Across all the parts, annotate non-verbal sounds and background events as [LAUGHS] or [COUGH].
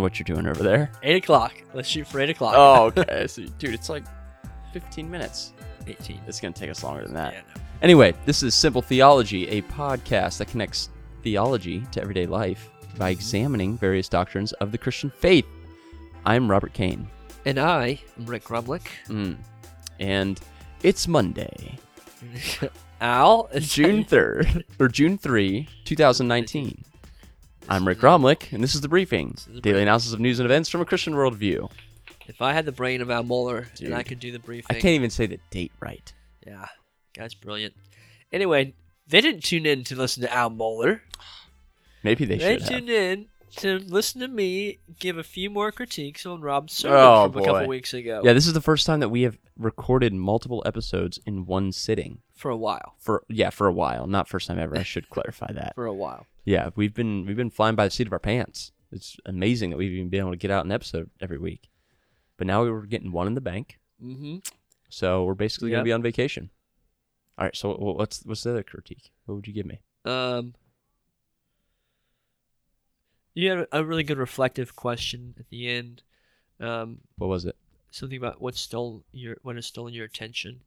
Know what you're doing over there. Eight o'clock. Let's shoot for eight o'clock. Oh, [LAUGHS] okay. so, dude, it's like 15 minutes. 18. It's gonna take us longer than that. Yeah, no. Anyway, this is Simple Theology, a podcast that connects theology to everyday life by examining various doctrines of the Christian faith. I'm Robert Kane. And I am Rick Grumlick. Mm. And it's Monday, [LAUGHS] Al, June [LAUGHS] 3rd, or June 3, 2019. I'm Rick Gromlick, and this is The Briefing, is The daily Briefing. analysis of news and events from a Christian worldview. If I had the brain of Al Mohler and I could do the briefing. I can't even say the date right. yeah, guy's brilliant. Anyway, they didn't tune in to listen to Al Mohler. Maybe they, They, should have. tuned in to listen to me give a few more critiques on Rob's sermon Oh, from a couple weeks ago. Yeah, this is the first time that we have recorded multiple episodes in one sitting. For a while. For yeah, for a while. Not first time ever. I should clarify that. For a while. Yeah, we've been we've been flying by the seat of our pants. It's amazing that we've even been able to get out an episode every week. But now we're getting one in the bank, Mm-hmm. so we're basically Yep. gonna be on vacation. All right, so what's what's the other critique? What would you give me? Um, you had a really good reflective question at the end. Um, What was it? something about what stole your what has stolen your attention.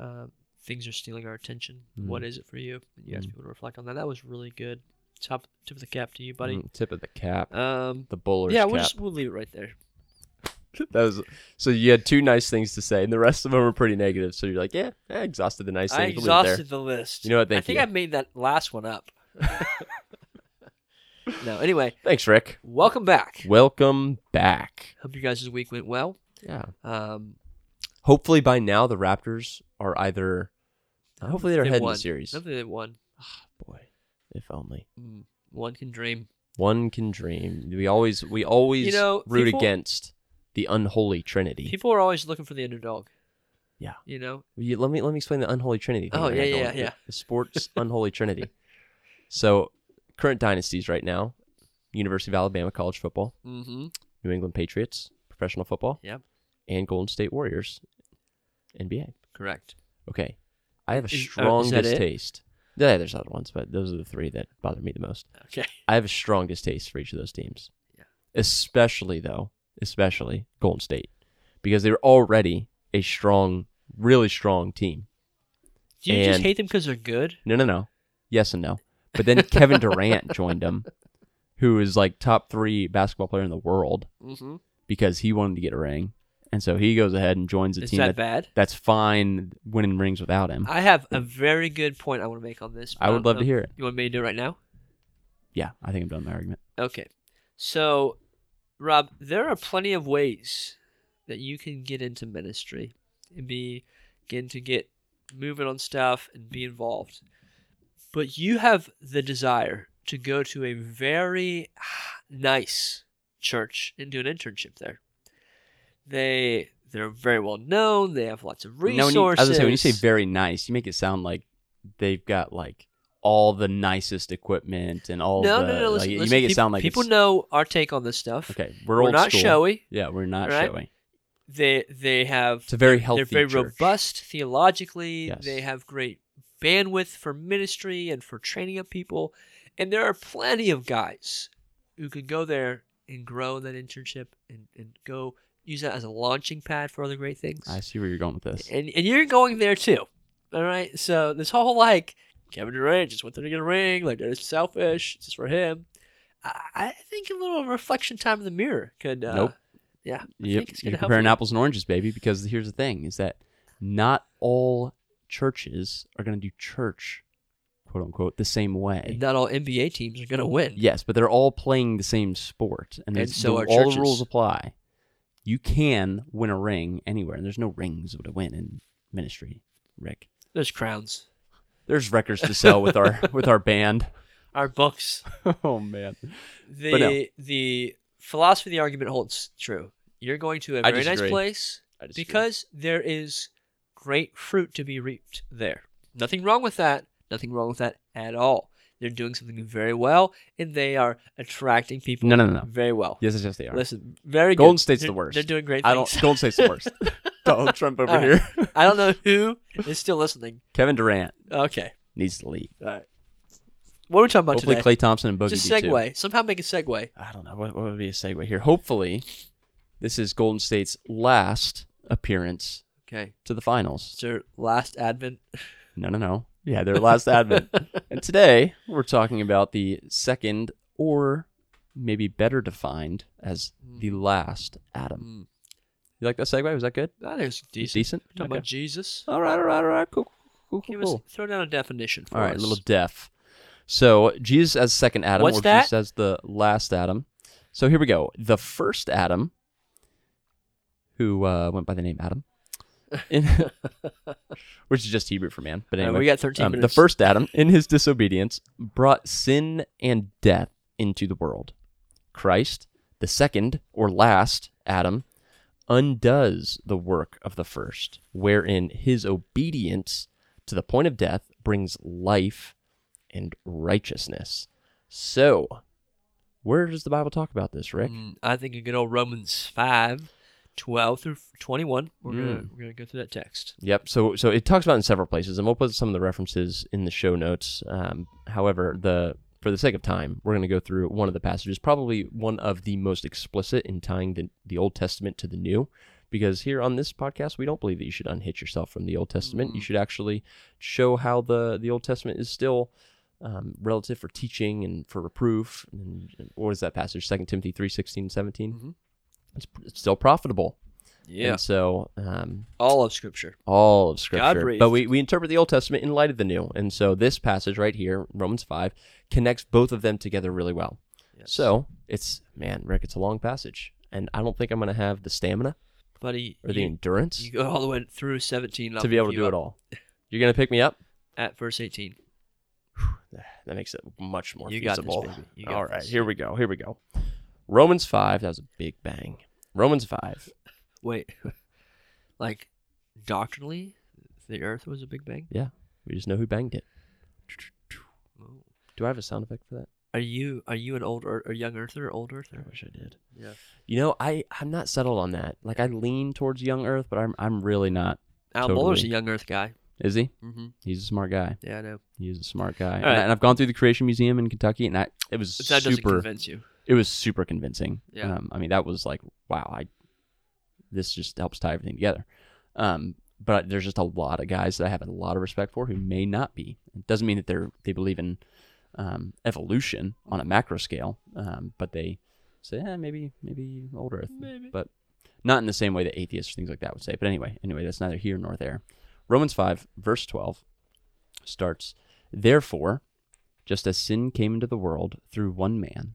Um, things are stealing our attention. Mm. What is it for you? You asked Mm. people to reflect on that. That was really good. Top tip of the cap to you, buddy. Mm, tip of the cap. Um, The bowler's yeah, we'll just we'll leave it right there. [LAUGHS] That was so you had two nice things to say, and the rest of them were pretty negative. So you're like, yeah, I exhausted the nice I things. Exhausted the list. You know what? Thank I think you. I made that last one up. [LAUGHS] no, anyway. Thanks, Rick. welcome back. Welcome back. Hope you guys' week went well. Yeah. Um, Hopefully by now the Raptors are either. Hopefully they're they ahead in won. the series. Hopefully they won. Oh boy, if only. Mm, one can dream. One can dream. We always we always You know, root people- against the unholy trinity. People are always looking for the underdog. Yeah. You know? You- let me let me explain the unholy trinity. thing Oh, that I yeah, yeah, yeah. The sports unholy trinity. So, current dynasties right now: University of Alabama college football, Mm-hmm. New England Patriots professional football, Yep. and Golden State Warriors NBA. Correct. Okay, I have a uh, strong distaste. Yeah, there's other ones, but those are the three that bother me the most. Okay. I have a strong distaste for each of those teams. Yeah. Especially though, especially Golden State, because they're already a strong, really strong team. Do you just hate them because they're good? No, no, no. Yes and no. But then Kevin Durant joined them, who is like top three basketball player in the world Mm-hmm. because he wanted to get a ring, and so he goes ahead and joins a Is team that that, bad? that's fine winning rings without him. I have a very good point I want to make on this. I would love to hear it. You want me to do it right now? Yeah, I think I'm done with my argument. Okay. So, Rob, there are plenty of ways that you can get into ministry and be begin to get moving on stuff and be involved. But you have the desire to go to a very nice church and do an internship there. They they're very well known. They have lots of Now, resources. when you, I was gonna say when you say very nice, you make it sound like they've got like all the nicest equipment and all no, the. no, no. like, Listen, you listen, make it sound like people know our take on this stuff. Okay, we're, We're not school. showy. Yeah, we're not right? showy. They they have It's a very healthy. they're very church. robust theologically. Yes. They have great bandwidth for ministry and for training up people. And there are plenty of guys who could go there and grow in that internship and, and go use that as a launching pad for other great things. I see where you're going with this. And and you're going there too. All right. So this whole like Kevin Durant just went there to get a ring, like that is selfish. It's just for him. I, I think a little reflection time in the mirror could. Uh, Nope. Yeah. I Yep, think it's you're comparing you. apples and oranges, baby. Because here's the thing: is that not all churches are going to do church, quote unquote, the same way. Not all NBA teams are going to win. Yes, but they're all playing the same sport, and, And so all churches. the rules apply. You can win a ring anywhere, and there's no rings to win in ministry. Rick, There's crowns. there's records to sell with our [LAUGHS] with our band. Our books. [LAUGHS] oh man, The no. the philosophy of the argument holds true. You're going to a very nice place because there is great fruit to be reaped there. Nothing wrong with that. Nothing wrong with that at all. They're doing something very well, and they are attracting people no, no, no, no. very well. Yes, yes, yes, they are. Listen, very Golden good. State's They're- the worst. They're doing great I things. don't. Golden State's the worst. [LAUGHS] Donald Trump over right. here. I don't know who is still listening. Kevin Durant Okay. needs to leave. All right. What are we talking about Hopefully, today? Klay Thompson and Boogie Just too. segue. Somehow make a segue. I don't know what, what would be a segue here. Hopefully, this is Golden State's last appearance Okay. to the finals. It's their last advent. [LAUGHS] No, no, no. Yeah, their last advent. [LAUGHS] And today we're talking about the second, or maybe better defined as the last Adam. Mm. You like that segue? Was that good? That is decent. Decent. Talking Okay. about Jesus. All right, all right, all right. Cool, cool, cool, Give us, cool. throw down a definition for All right, us. a little def. So Jesus as second Adam, What's or that? Jesus as the last Adam. So here we go. The first Adam, who uh, went by the name Adam, in, [LAUGHS] which is just Hebrew for man. But anyway, we got 13 um, the first Adam, in his disobedience, brought sin and death into the world. Christ, the second or last Adam, undoes the work of the first, wherein his obedience to the point of death brings life and righteousness. So, where does the Bible talk about this, Rick? Mm, I think a good old Romans 5, 12 through 21. We're gonna Mm. we're gonna go through that text. Yep. So so it talks about in several places, and we'll put some of the references in the show notes. Um, however, the for the sake of time, we're going to go through one of the passages, probably one of the most explicit in tying the, the Old Testament to the New. Because here on this podcast, we don't believe that you should unhitch yourself from the Old Testament. You should actually show how the, the Old Testament is still um, relative for teaching and for reproof. And what is that passage? Second Timothy three sixteen seventeen. Mhm. It's, it's still profitable. Yeah. And so um, All of Scripture. all of scripture but we, we interpret the old testament in light of the new and so this passage right here romans 5 connects both of them together really well Yes. so it's man rick it's a long passage and i don't think i'm going to have the stamina buddy, or the you, endurance you go all the way through 17 to be able to do it all you're going to pick me up [LAUGHS] At verse 18. [SIGHS] that makes it much more You got this, feasible got all right this. here we go here we go romans 5 that was a big bang romans 5 Wait. [LAUGHS] like, doctrinally, the earth was a big bang? yeah we just know who banged it do i have a sound effect for that Are you are you an old or a young earther or old i wish i did Yeah. You know, I I'm not settled on that. Like I lean towards young Earth, but I'm I'm really not. Al Totally. Mohler's a young earth guy. Is he? Mm-hmm. He's a smart guy. Yeah, I know. He's a smart guy. And, right. I, I've gone through the Creation Museum in Kentucky, and I, it was But that doesn't super. convince you. It was super convincing. Yeah. Um, I mean, that was like, wow. I this just helps tie everything together. Um, but there's just a lot of guys that I have a lot of respect for who may not be. It doesn't mean that they're they believe in um, evolution on a macro scale, um, but they say, eh, maybe maybe old Earth, Maybe. but not in the same way that atheists or things like that would say. But anyway, anyway, that's neither here nor there. Romans five verse twelve starts, therefore, just as sin came into the world through one man,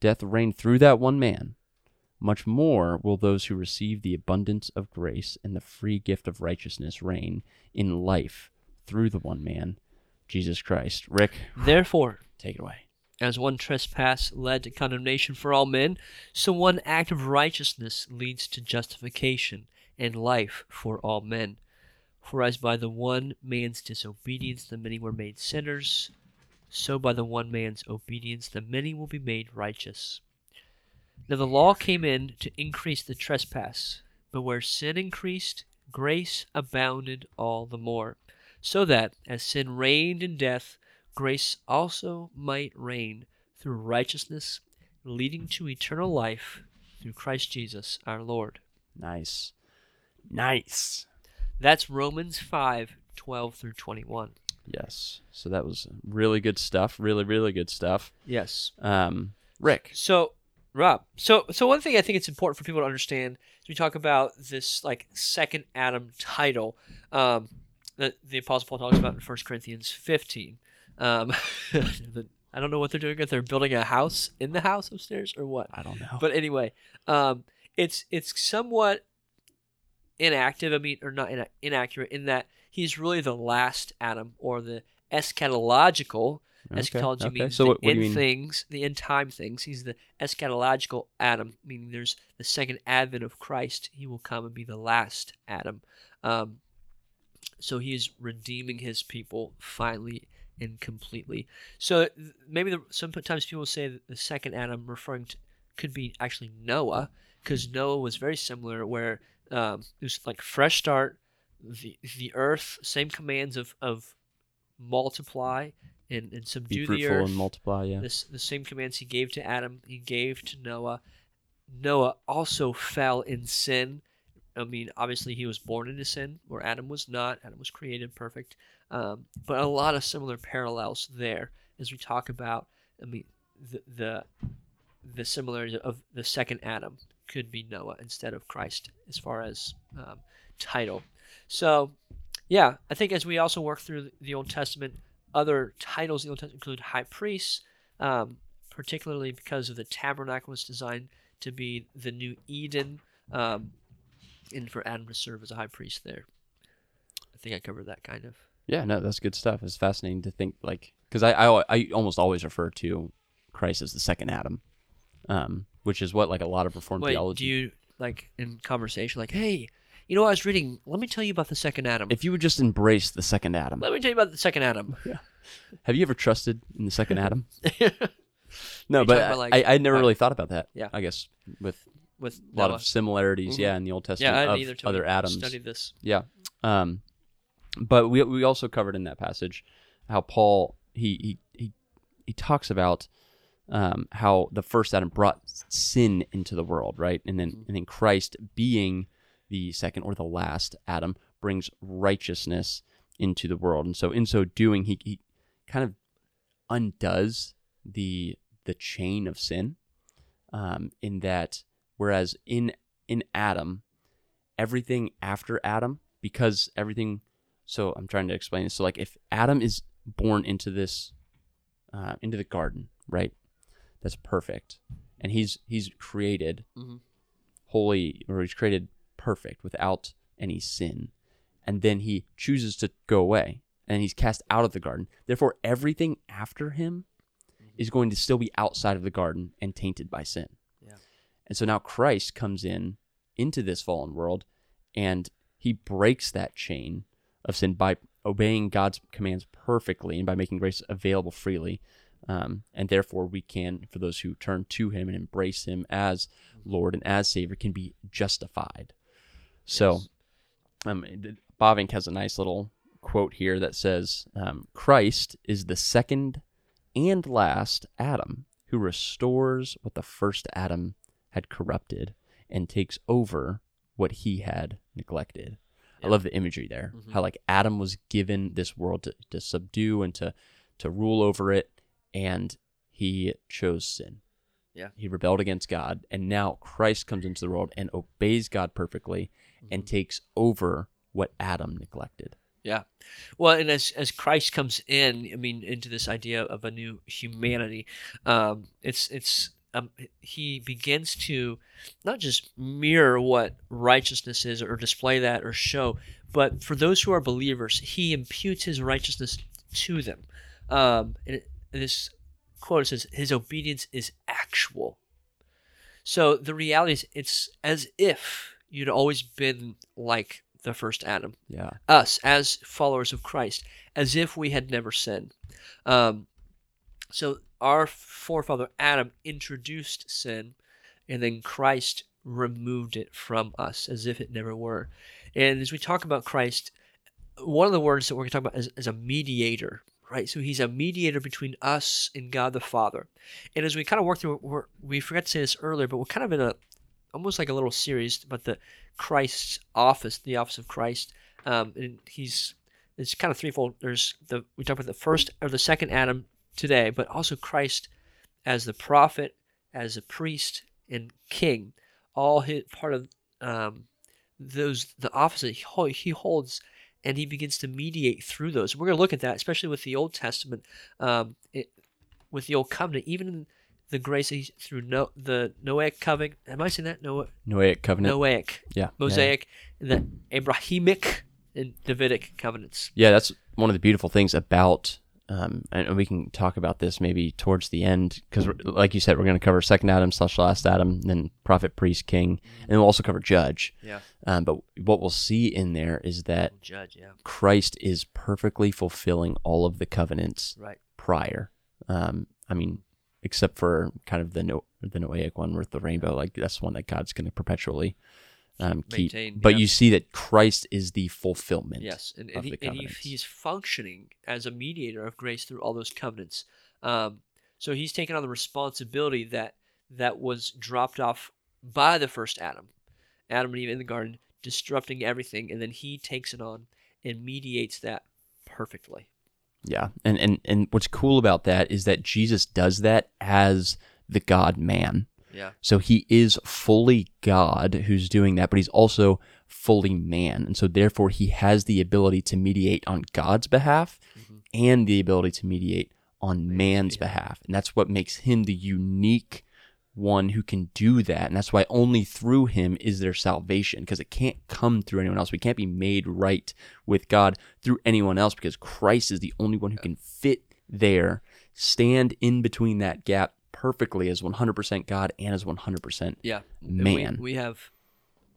death reigned through that one man, much more will those who receive the abundance of grace and the free gift of righteousness reign in life through the one man, Jesus Christ. Rick, Therefore, take it away. as one trespass led to condemnation for all men, so one act of righteousness leads to justification and life for all men. For as by the one man's disobedience the many were made sinners, so by the one man's obedience the many will be made righteous. Now the law came in to increase the trespass, but where sin increased, grace abounded all the more, so that, as sin reigned in death, grace also might reign through righteousness, leading to eternal life through Christ Jesus our Lord. Nice. Nice. That's Romans 5 12 through 21. Yes. So that was really good stuff. Really, really good stuff. Yes. Um, Rick. So, Rob. So, so one thing I think it's important for people to understand is we talk about this like second Adam title um, that the Apostle Paul talks about in 1 Corinthians 15. Um, [LAUGHS] I don't know what they're doing if they're building a house in the house upstairs or what. I don't know. But anyway, um, it's it's somewhat inactive. I mean, or not ina- inaccurate in that he's really the last Adam or the eschatological. Eschatology okay. means So the what- what end things, the end time things. He's the eschatological Adam, meaning there's the second advent of Christ. He will come and be the last Adam. Um, so he is redeeming his people finally and completely. So maybe the, sometimes people say that the second Adam referring to could be actually Noah, because Noah was very similar, where um, it was like fresh start, the the earth, same commands of of multiply and, and subdue the earth. and multiply. Yeah. This the same commands he gave to Adam, he gave to Noah. Noah also fell in sin. I mean, obviously he was born into sin, where Adam was not. Adam was created perfect. Um, but a lot of similar parallels there as we talk about. I mean, the the, the similarities of the second Adam could be Noah instead of Christ as far as um, title. So, yeah, I think as we also work through the Old Testament, other titles in the Old Testament include high priests, um, particularly because of the tabernacle was designed to be the new Eden, um, and for Adam to serve as a high priest there. I think I covered that kind of. Yeah, no, that's good stuff. It's fascinating to think like because I, I I almost always refer to Christ as the second Adam, um, which is what like a lot of Reformed Wait, theology. do you like in conversation like, hey, you know, I was reading. Let me tell you about the second Adam. if you would just embrace the second Adam, Let me tell you about the second Adam. [LAUGHS] have you ever trusted in the second Adam? [LAUGHS] No, [LAUGHS] but talking like, I I never really thought about that. yeah. I guess with With a lot Noah. of similarities, Mhm. yeah, in the Old Testament yeah, I of other Adams. studied this. Yeah. Um, but we we also covered in that passage how Paul he he he, he talks about um, how the first Adam brought sin into the world, right? And then and then Christ being the second or the last Adam brings righteousness into the world. And so in so doing he, he kind of undoes the the chain of sin um, in that whereas in in Adam everything after Adam because everything. So I'm trying to explain this. So like, if Adam is born into this, uh, into the garden, right? That's perfect, and he's he's created Mhm. holy, or he's created perfect without any sin, and then he chooses to go away, and he's cast out of the garden. Therefore, everything after him is going to still be outside of the garden and tainted by sin. Yeah. And so now Christ comes in into this fallen world and he breaks that chain of sin by obeying God's commands perfectly and by making grace available freely. Um, and therefore, we can, for those who turn to him and embrace him as Lord and as Savior, can be justified. So, um, Bavinck has a nice little quote here that says, um, Christ is the second and last Adam who restores what the first Adam had corrupted and takes over what he had neglected. I love the imagery there. Mhm. How like Adam was given this world to, to subdue and to to rule over it, and he chose sin. Yeah. He rebelled against God, and now Christ comes into the world and obeys God perfectly and Mm-hmm. takes over what Adam neglected. Yeah. Well, and as as Christ comes in, I mean, into this idea of a new humanity, um, it's it's um, he begins to not just mirror what righteousness is or display that or show, but for those who are believers, he imputes his righteousness to them. Um, and it, this quote says, "His obedience is actual." So the reality is, it's as if you'd always been like the first Adam Yeah. us as followers of Christ, as if we had never sinned. Um, so our forefather Adam introduced sin, and then Christ removed it from us, as if it never were. And as we talk about Christ, one of the words that we're going to talk about is, is a mediator, right? So he's a mediator between us and God the Father. And as we kind of work through, we're, we forgot to say this earlier, but we're kind of in a almost like a little series about the Christ's office, the office of Christ. Um, and he's it's kind of threefold. There's the we talk about the first or the second Adam today, but also Christ as the prophet, as a priest, and king, all his, part of um, those the office that he holds, and he begins to mediate through those. And We're going to look at that, especially with the Old Testament, um, it, with the Old Covenant, even the grace through no, the Noahic covenant. Am I saying that? Noah, Noahic covenant. Noahic, yeah. Mosaic, and the Abrahamic and Davidic covenants. Yeah, that's one of the beautiful things about, um, and we can talk about this maybe towards the end because, like you said, we're going to cover second Adam slash last Adam, then prophet, priest, king, and we'll also cover judge. Yeah. Um, but what we'll see in there is that Judge, yeah. Christ is perfectly fulfilling all of the covenants Right. prior. Um, I mean, except for kind of the no, the Noahic one with the rainbow, like that's one that God's going to perpetually um, keep. Maintain, but yeah. you see that Christ is the fulfillment. Yes, and, of and, he, and he, he's functioning as a mediator of grace through all those covenants. Um, so he's taken on the responsibility that that was dropped off by the first Adam, Adam and Eve in the garden, disrupting everything, and then he takes it on and mediates that perfectly. Yeah, and and and what's cool about that is that Jesus does that as the God Man. Yeah. So he is fully God who's doing that, but he's also fully man. And so therefore he has the ability to mediate on God's behalf Mhm. and the ability to mediate on Man's man's behalf. And that's what makes him the unique one who can do that. And that's why only through him is there salvation because it can't come through anyone else. We can't be made right with God through anyone else because Christ is the only one who can fit there, stand in between that gap perfectly as 100% God and as 100% Yeah. Man. We, we have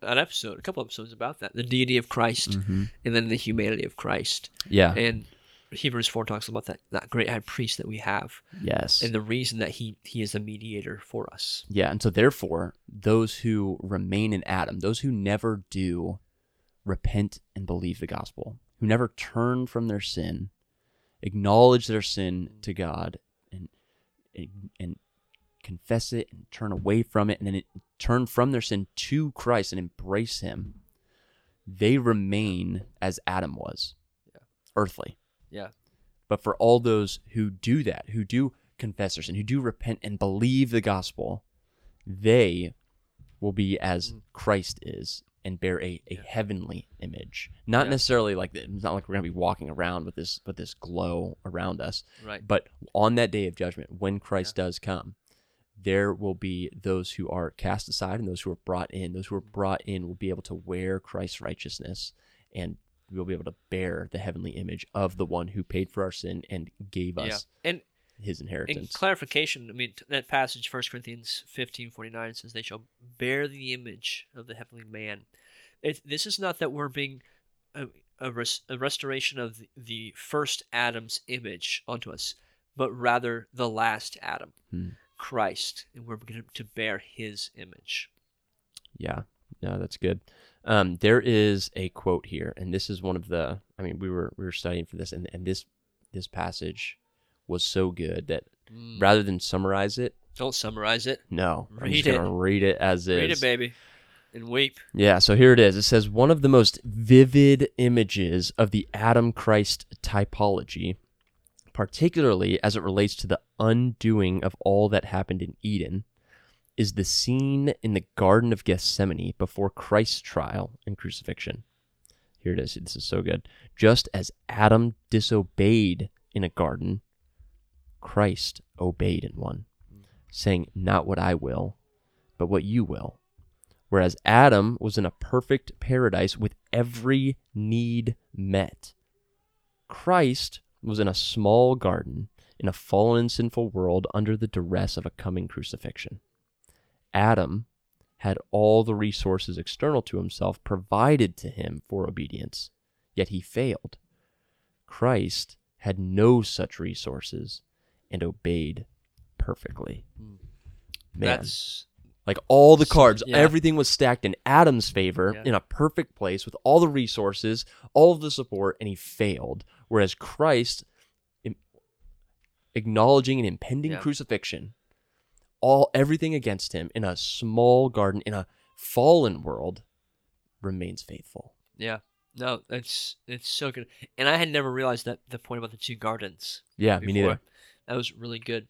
an episode, a couple episodes about that the deity of Christ Mhm. and then the humanity of Christ. Yeah. And Hebrews 4 talks about that, that great high priest that we have yes. and the reason that he, he is a mediator for us. Yeah, and so therefore, those who remain in Adam, those who never do repent and believe the gospel, who never turn from their sin, acknowledge their sin to God, and and, and confess it and turn away from it, and then it, turn from their sin to Christ and embrace Him, they remain as Adam was, earthly. Yeah. But for all those who do that, who do confess their sin, who do repent and believe the gospel, they will be as mm. Christ is and bear a, a Yeah. heavenly image. Not Yeah. necessarily like it's not like we're gonna be walking around with this with this glow around us. Right. But on that day of judgment, when Christ does come, there will be those who are cast aside and those who are brought in. Those who are brought in will be able to wear Christ's righteousness and we'll be able to bear the heavenly image of the one who paid for our sin and gave Yeah. us And his in inheritance. clarification, I mean, that passage, 1 Corinthians 15 49, says, They shall bear the image of the heavenly man. It, this is not that we're being a, a, res, a restoration of the, the first Adam's image onto us, but rather the last Adam, Hmm. Christ, and we're going to bear his image. Yeah, no, that's good. Um, there is a quote here, and this is one of the. I mean, we were we were studying for this, and and this this passage was so good that Mm. rather than summarize it, Don't summarize it. no, I'm Read just gonna read it as is. Read it, baby, and weep. Yeah, so here it is. It says one of the most vivid images of the Adam Christ typology, particularly as it relates to the undoing of all that happened in Eden, is the scene in the Garden of Gethsemane before Christ's trial and crucifixion. Here it is. This is so good. Just as Adam disobeyed in a garden, Christ obeyed in one, saying, Not what I will, but what you will. Whereas Adam was in a perfect paradise with every need met. Christ was in a small garden in a fallen and sinful world under the duress of a coming crucifixion. Adam had all the resources external to himself provided to him for obedience, yet he failed. Christ had no such resources and obeyed perfectly. Man, That's like all the cards, Yeah. everything was stacked in Adam's favor Yeah. in a perfect place with all the resources, all of the support, and he failed. Whereas Christ, acknowledging an impending Yeah. crucifixion, all everything against him in a small garden in a fallen world, remains faithful. yeah. No, it's it's so good. And I had never realized that the point about the two gardens. Yeah, me neither. That was really good.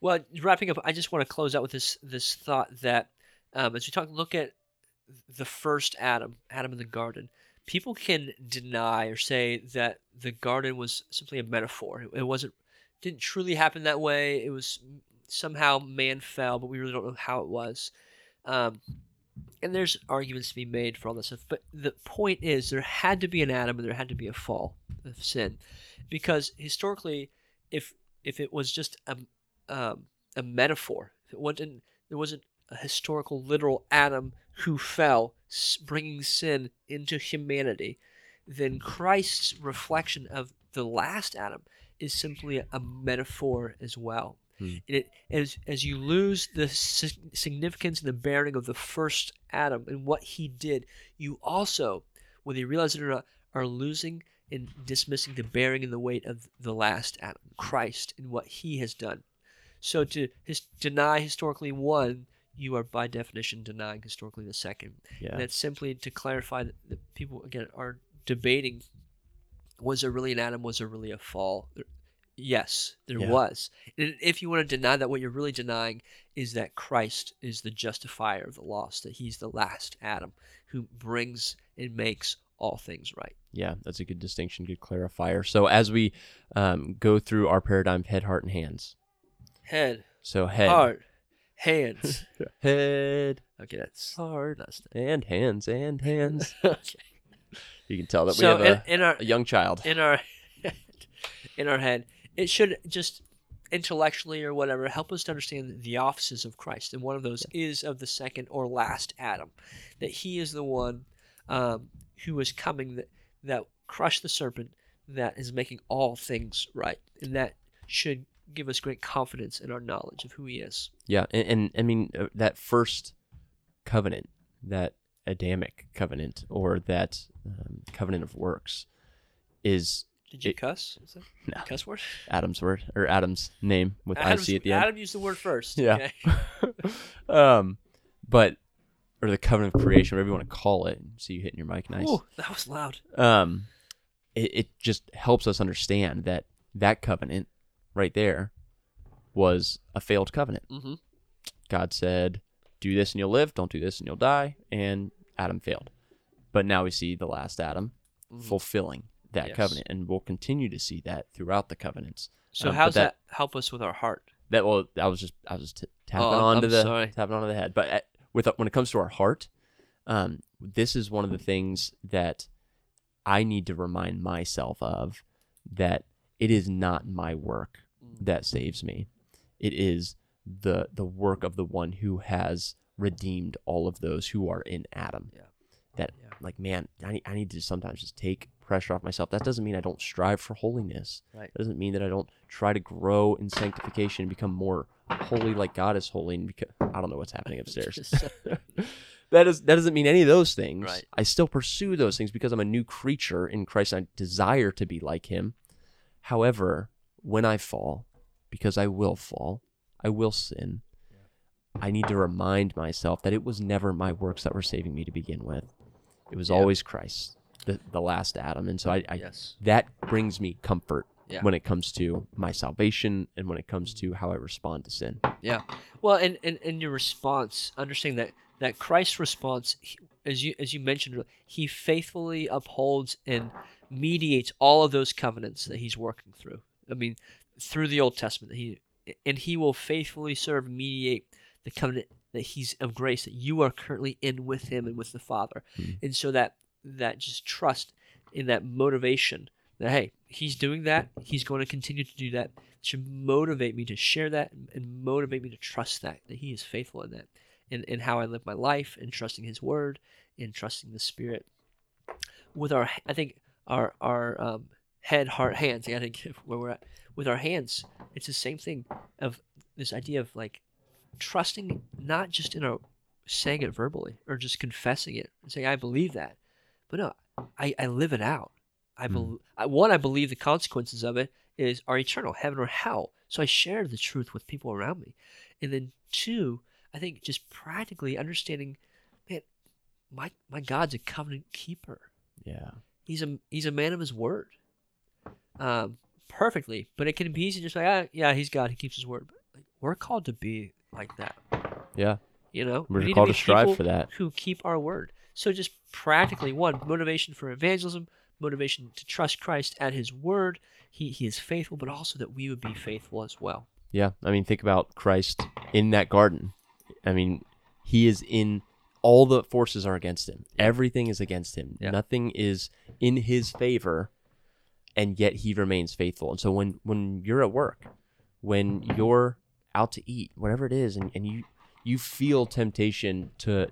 Well, wrapping up, I just want to close out with this this thought that um, as we talk, look at the first Adam, Adam in the garden. People can deny or say that the garden was simply a metaphor. It wasn't, didn't truly happen that way. It was somehow man fell, but we really don't know how it was. Um, and there's arguments to be made for all this stuff. But the point is, there had to be an Adam and there had to be a fall of sin, because historically, if if it was just a um, a metaphor, if it wasn't there wasn't a historical, literal Adam who fell, bringing sin into humanity, then Christ's reflection of the last Adam is simply a metaphor as well. Hmm. It, as, as you lose the significance and the bearing of the first Adam and what he did, you also, whether you realize it or not, are losing and dismissing the bearing and the weight of the last Adam, Christ, and what he has done. So to his, deny historically one, you are by definition denying historically the second. Yeah. And that's simply to clarify that, that people again are debating was there really an Adam? Was there really a fall? Yes, there yeah. was. And if you want to deny that, what you're really denying is that Christ is the justifier of the lost, that he's the last Adam who brings and makes all things right. Yeah, that's a good distinction, good clarifier. So as we um, go through our paradigm, head, heart, and hands. Head. So head. Heart. Hands. [LAUGHS] head. Okay, that's heart. That's, and hands and hands. [LAUGHS] okay. You can tell that so we have in, a, in our, a young child. In our [LAUGHS] in our head it should just intellectually or whatever help us to understand the offices of Christ. And one of those is of the second or last Adam, that he is the one um, who is coming that that crushed the serpent, that is making all things right, and that should give us great confidence in our knowledge of who he is. Yeah, and, and I mean uh, that first covenant, that Adamic covenant, or that um, covenant of works, is did you it, cuss? [LAUGHS] Is that no. cuss word? Adam's word or Adam's name with Adam's, IC at the end. Adam used the word first. Yeah. Okay. [LAUGHS] um, but or the covenant of creation, whatever you want to call it. See you hitting your mic, nice. Ooh, that was loud. Um, it, it just helps us understand that that covenant right there was a failed covenant. Mm-hmm. God said, "Do this and you'll live. Don't do this and you'll die." And Adam failed. But now we see the last Adam mm-hmm. fulfilling that yes. covenant, and we'll continue to see that throughout the covenants. So um, how does that, that, help us with our heart? That well, I was just I was just t- tapping oh, onto I'm the sorry. tapping onto the head, but at, with when it comes to our heart, um, this is one of the things that I need to remind myself of that it is not my work mm. that saves me. It is the the work of the one who has redeemed all of those who are in Adam. Yeah. That yeah. like man, I need, I need to sometimes just take pressure off myself. That doesn't mean I don't strive for holiness. Right. That doesn't mean that I don't try to grow in sanctification and become more holy like God is holy. And because, I don't know what's happening [LAUGHS] upstairs. [LAUGHS] [LAUGHS] that is that doesn't mean any of those things. Right. I still pursue those things because I'm a new creature in Christ. I desire to be like Him. However, when I fall, because I will fall, I will sin. I need to remind myself that it was never my works that were saving me to begin with. It was yeah. always Christ the, the last Adam. And so I, I yes. that brings me comfort yeah. when it comes to my salvation and when it comes to how I respond to sin. Yeah. Well, and, and, and your response, understanding that, that Christ's response, as you as you mentioned, he faithfully upholds and mediates all of those covenants that he's working through. I mean, through the Old Testament, he and he will faithfully serve mediate the covenant that he's of grace that you are currently in with him and with the Father. Mm-hmm. And so that that just trust in that motivation that hey he's doing that he's going to continue to do that should motivate me to share that and motivate me to trust that that he is faithful in that in, in how i live my life and trusting his word and trusting the spirit with our i think our our um, head heart hands i think where we're at with our hands it's the same thing of this idea of like trusting not just in our saying it verbally or just confessing it and saying i believe that but no, I, I live it out. I, mm. I one I believe the consequences of it is are eternal, heaven or hell. So I share the truth with people around me, and then two, I think just practically understanding, man, my my God's a covenant keeper. Yeah, he's a he's a man of his word, um, perfectly. But it can be easy to just like ah, yeah, he's God, he keeps his word. But like, we're called to be like that. Yeah, You know, We're we need called be to strive for that. Who keep our word. So just practically, one motivation for evangelism, motivation to trust Christ at His word. He He is faithful, but also that we would be faithful as well. Yeah, I mean, think about Christ in that garden. I mean, he is in all the forces are against him. Everything is against him. Yeah. Nothing is in his favor, and yet he remains faithful. And so when when you're at work, when you're out to eat, whatever it is, and, and you you feel temptation to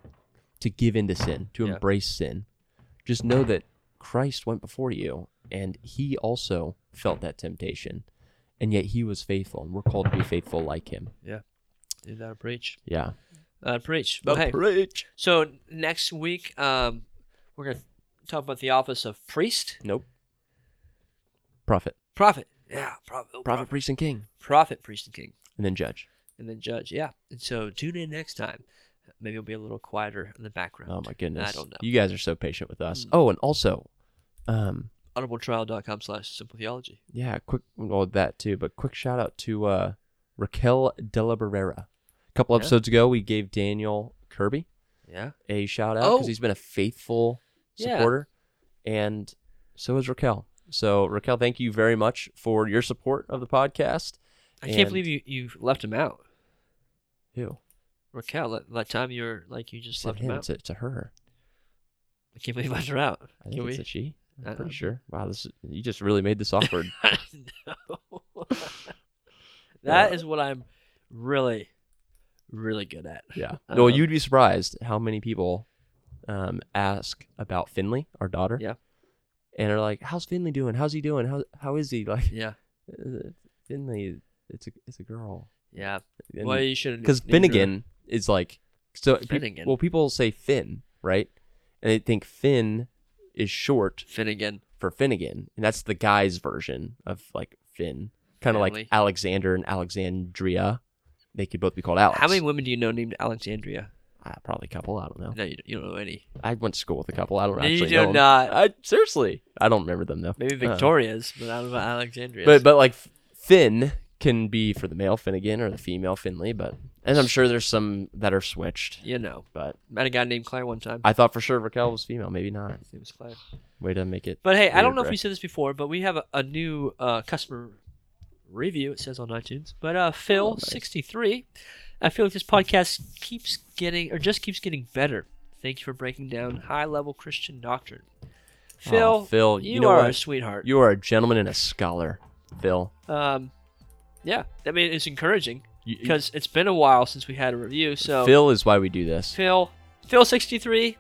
to give into sin, to Yeah. embrace sin, just know that Christ went before you, and he also felt that temptation, and yet he was faithful, and we're called to be faithful like him. Do that a preach. Yeah. Uh, preach. But hey, preach. so next week, um, we're gonna talk about the office of priest, Nope. Prophet. prophet. Yeah, prophet. oh, Prophet, priest, and king. prophet, priest, and king. And then judge. and then judge. Yeah. And so tune in next time. Maybe it'll be a little quieter in the background. Oh my goodness. I don't know. You guys are so patient with us. Mm. Oh, and also, um, Audibletrial.com slash simple theology. yeah, quick well that too, but quick shout out to uh Raquel de la Barrera. A couple Yeah. episodes ago we gave Daniel Kirby Yeah. a shout out because Oh. he's been a faithful Yeah. supporter. And so is Raquel. So Raquel, thank you very much for your support of the podcast. I can't believe you, you left him out. Ew. Raquel, that, time you were like, you just Said left him him out. to, to her. I can't believe you left her out. I think Can it's we? a she. I I'm pretty know. sure. Wow, this is, you just really made this awkward. [LAUGHS] I know. [LAUGHS] That is what I'm really, really good at. yeah. [LAUGHS] Um, well, you'd be surprised how many people um, ask about Finley, our daughter. Yeah. And are like, "How's Finley doing? How's he doing? How how is he?" [LAUGHS] Like, Yeah. uh, Finley, it's a it's a girl. Yeah. And- well, you should because Finnegan is like so. pe- well, people say Finn, right? And they think Finn is short Finnegan. for Finnegan, and that's the guy's version of like Finn, kind of like Alexander and Alexandria. They could both be called Alex. How many women do you know named Alexandria? Ah, probably a couple. I don't know. No, you don't, you don't know any. I went to school with a couple. I don't No, you actually do know. them. not. I seriously, I don't remember them though. Maybe Uh, Victoria's, but I don't know about Alexandria. but but like Finn can be for the male Finnegan or the female Finley, but and I'm sure there's some that are switched. you know, But met a guy named Claire one time. I thought for sure Raquel was female. Maybe not. His name was Claire. Way to make it. But hey, I don't Weird, know if right? we said this before, but we have a, a new uh, customer review. It says on iTunes. But uh, Phil Oh, nice. sixty three, I feel like this podcast keeps getting or just keeps getting better. Thank you for breaking down high level Christian doctrine. Phil, Oh, Phil, you, you know are what? a sweetheart. You are a gentleman and a scholar, Phil. um, yeah, I mean it's encouraging because it's been a while since we had a review. So Phil is why we do this. Phil, Phil sixty three,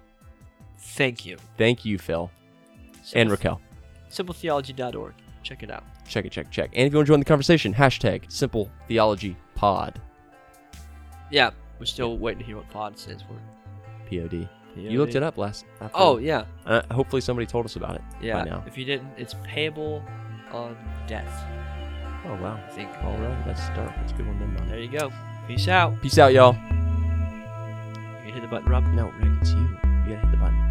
thank you. Thank you, Phil and Raquel. SimpleTheology.org. Check it out. Check it, check, check. And if you want to join the conversation, hashtag Simple Theology Pod. Yeah, we're still waiting to hear what pod stands for. Pod. You looked it up last. after- Oh yeah, Uh, hopefully somebody told us about it. yeah. now. If you didn't, it's payable on death. Oh wow. I think. All right, that's dark. That's a good one. on. There you go. Peace out. Peace out, y'all. You hit the button, Rob. No, Rick, it's you. You gotta hit the button.